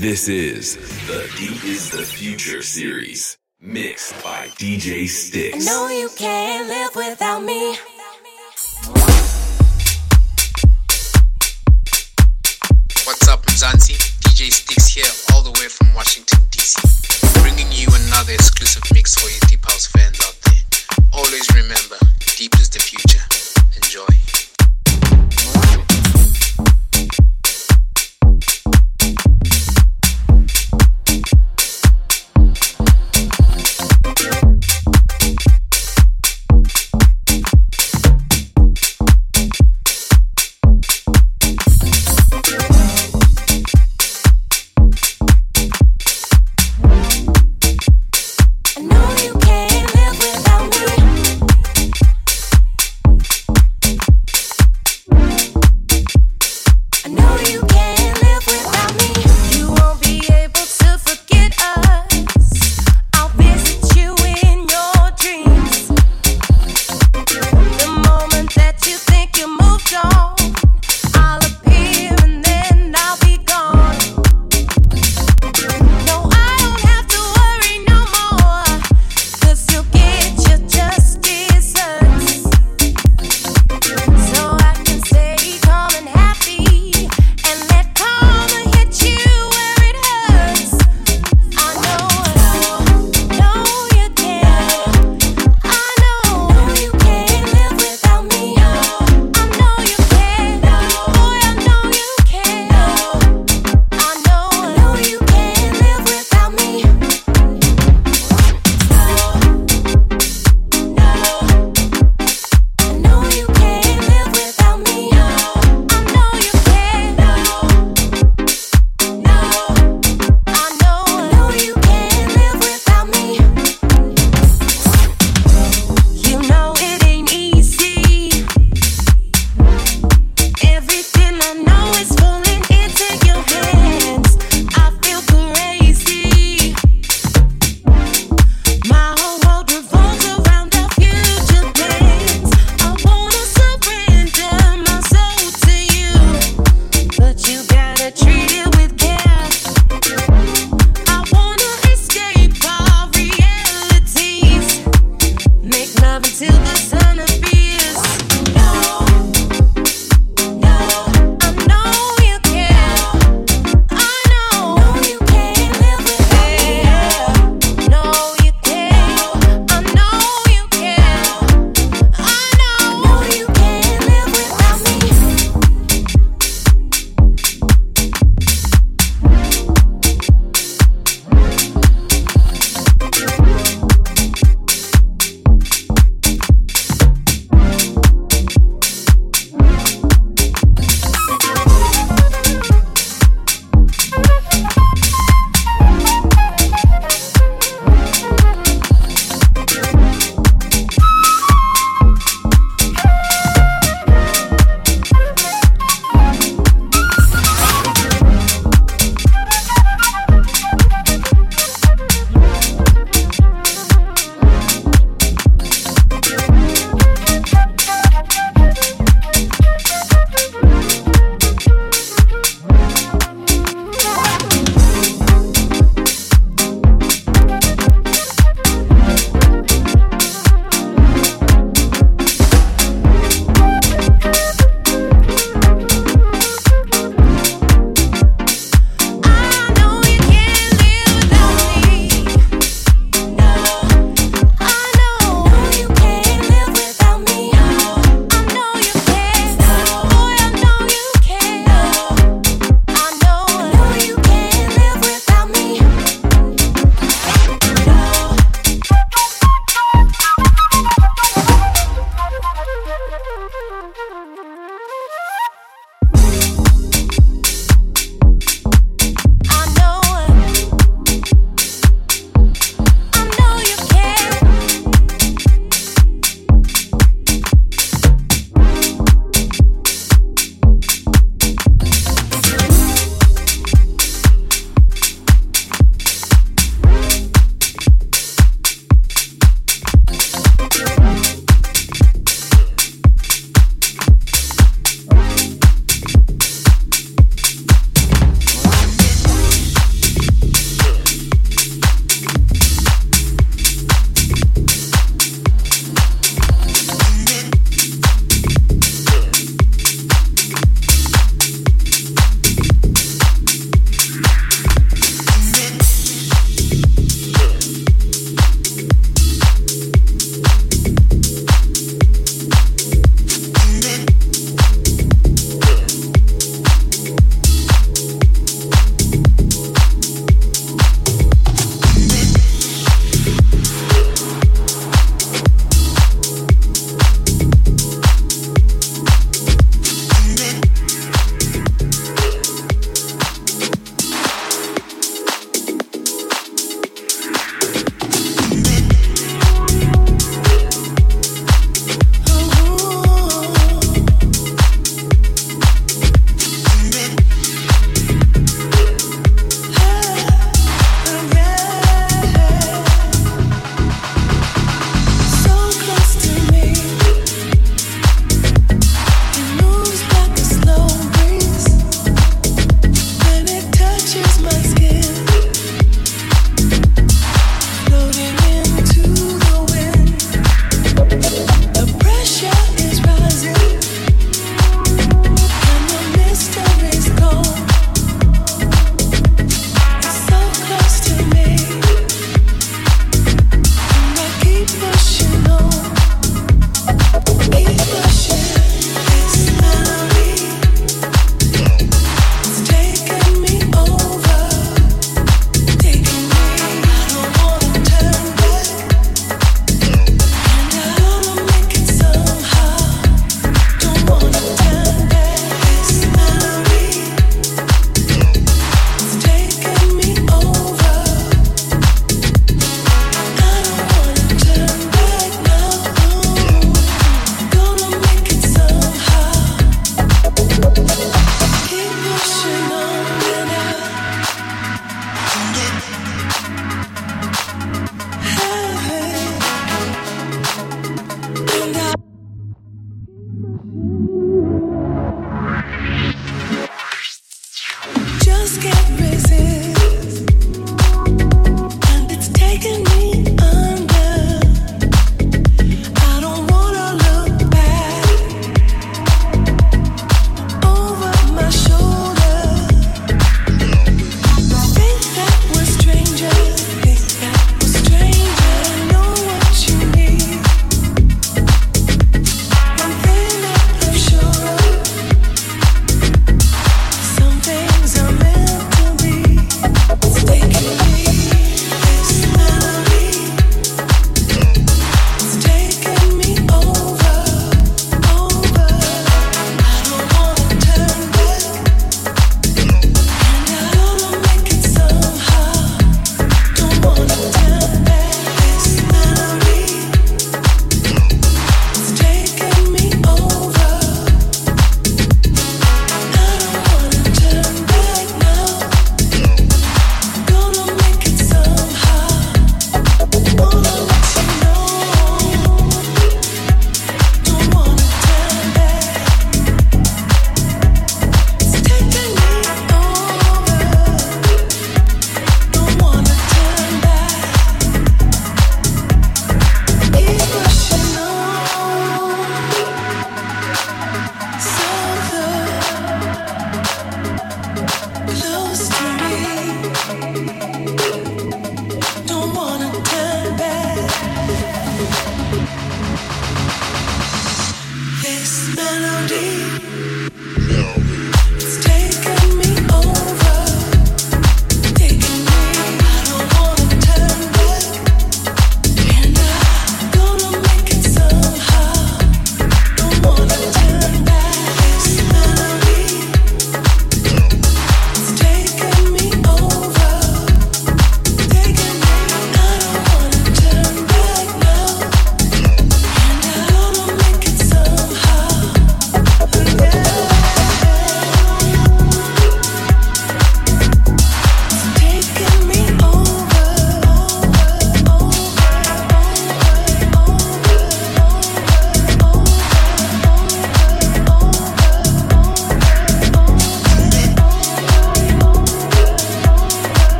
This is the Deep is the Future series, mixed by DJ Sticks. I Sticks. know you can't live without me. What's up, Mzansi? DJ Sticks here, all the way from Washington, D.C. Bringing you another exclusive mix for you Deep House fans out there. Always remember, Deep is the future.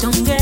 Don't get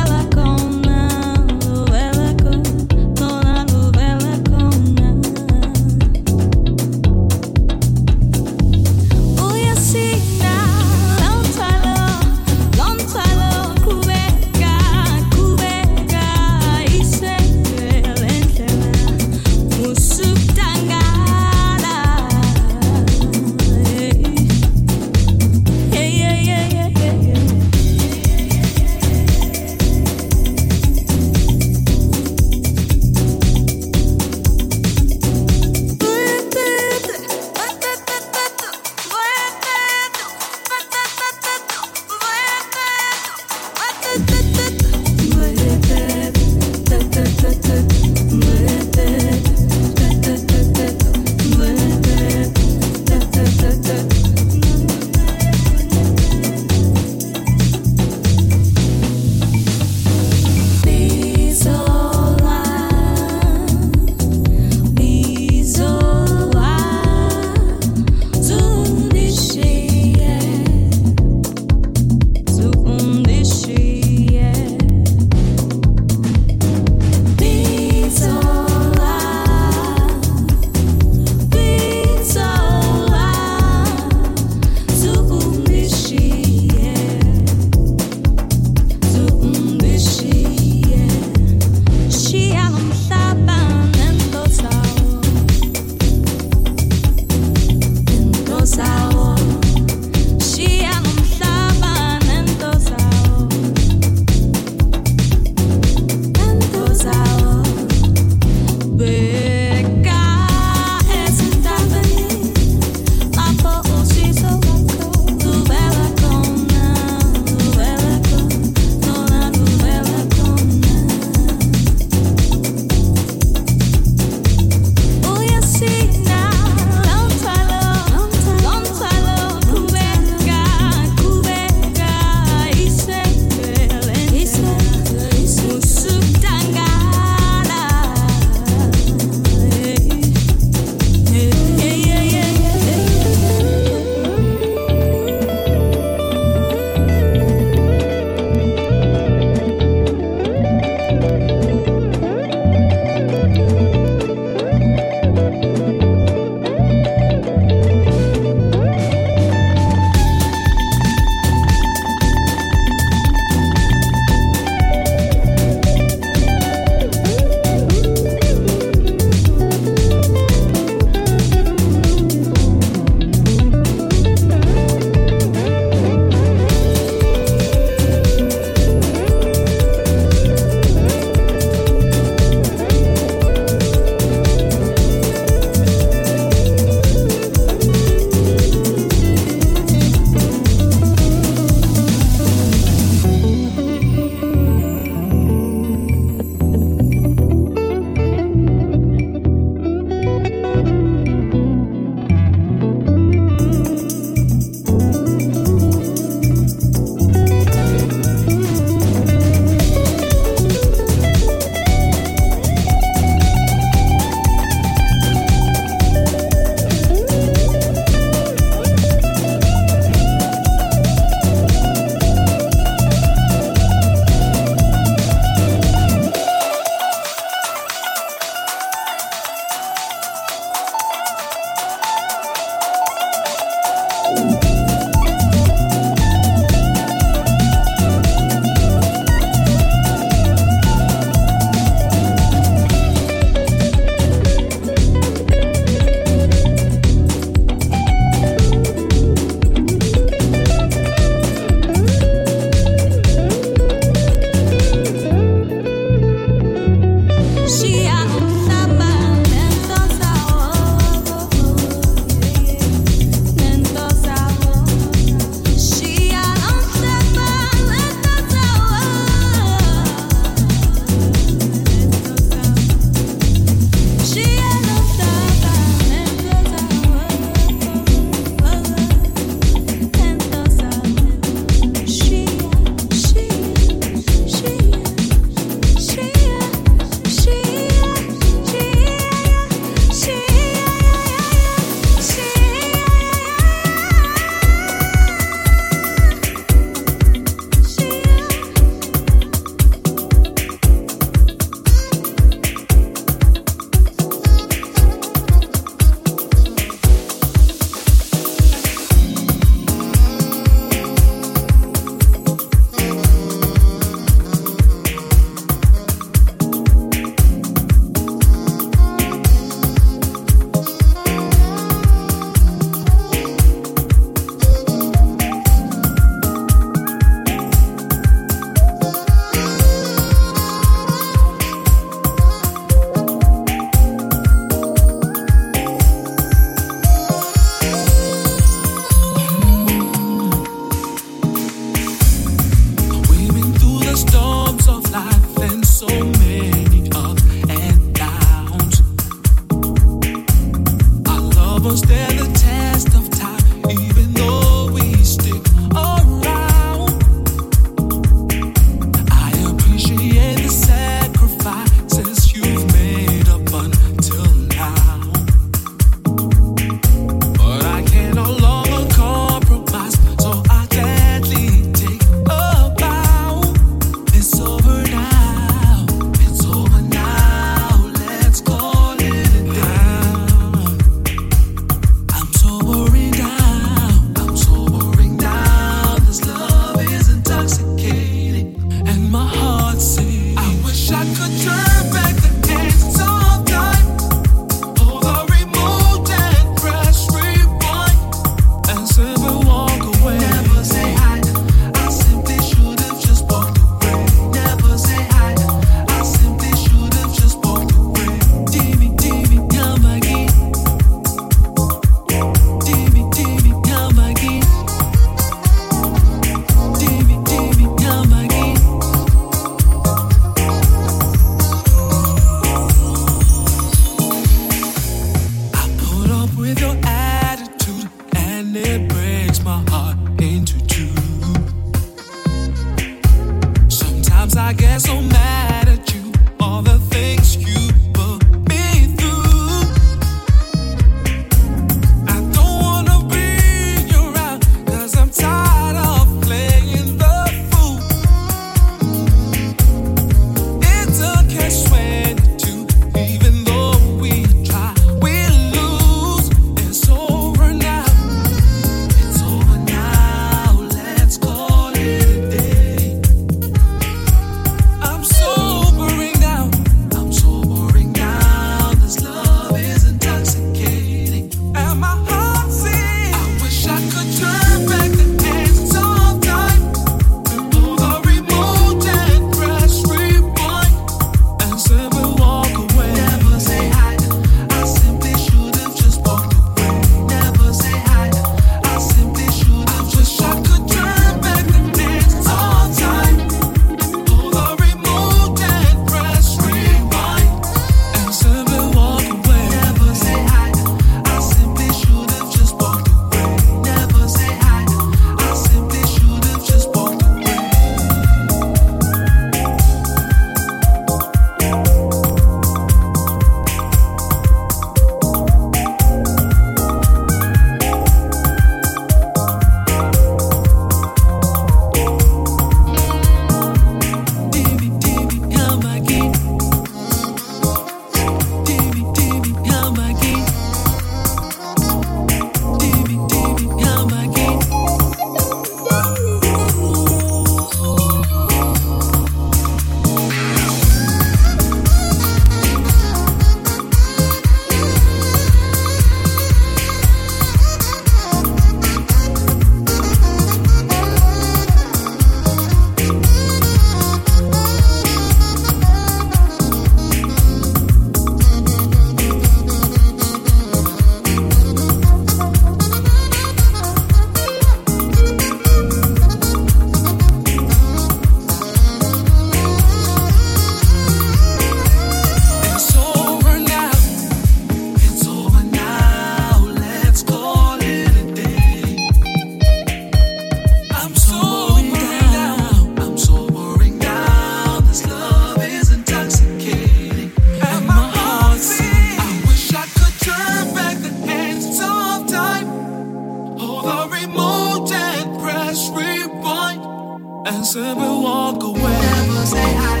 walk away. Never say hi.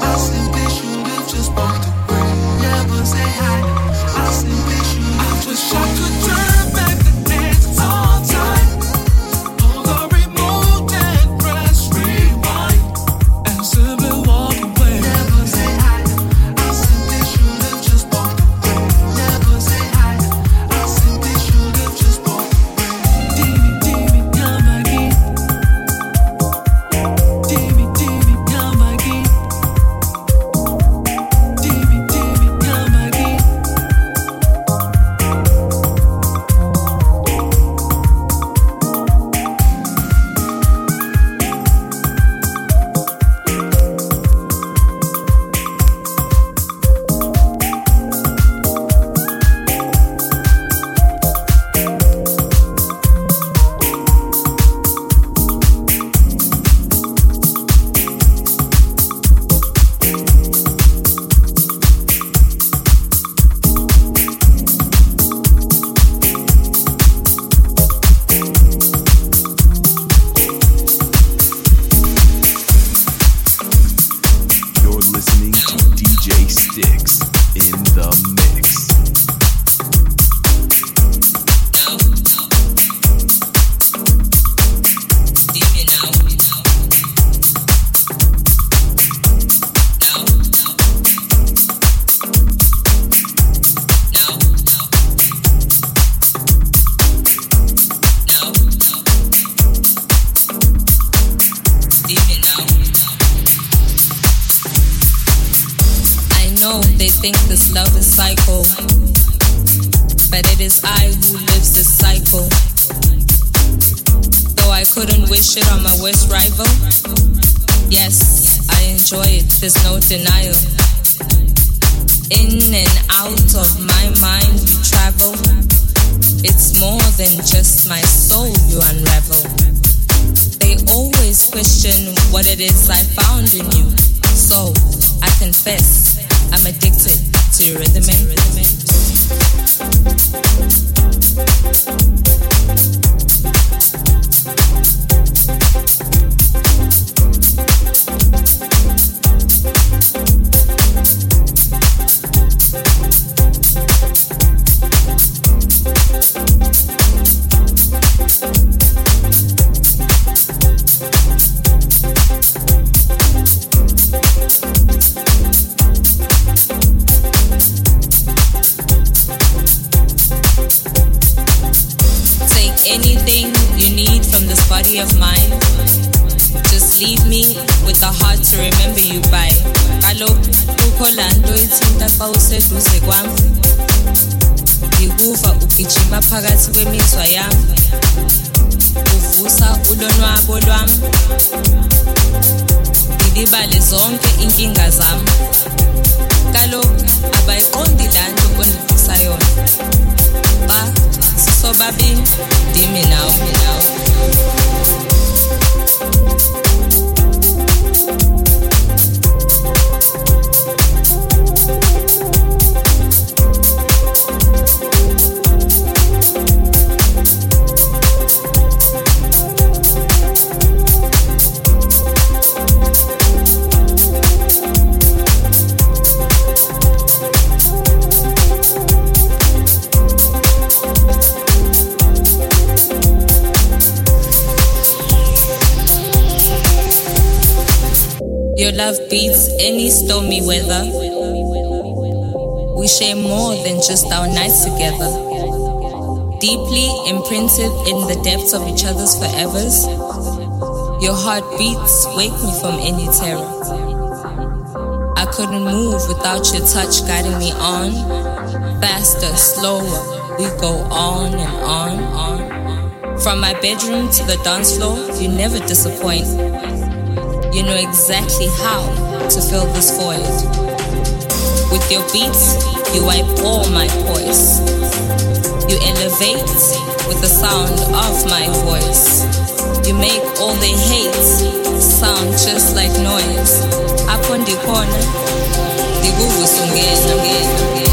I simply should have just walked away. Never say hi. I simply should have just walked away. rival? Yes, I enjoy it, there's no denial. In and out of my mind, you travel. It's more than just my soul you unravel. They always question what it is I found in you. So, I confess, I'm addicted to rhythm. rhythm. eduze kwami. Ngikuva ugijima phakathi kwemizwa yami. Uvusa ulonwabo lwami. Ngilibale zonke inkinga zami. Kaloku abayiqondi lanto ondivusa yona. Ba sisobabini ndimi nawe nawe. Your love beats any stormy weather. We share more than just our nights together. Deeply imprinted in the depths of each other's forevers, your heartbeats wake me from any terror. I couldn't move without your touch guiding me on. Faster, slower, we go on and on, on. From my bedroom to the dance floor, you never disappoint you know exactly how to fill this void. With your beats, you wipe all my voice. You elevate with the sound of my voice. You make all they hate sound just like noise. Up on the corner, the buggers again, again.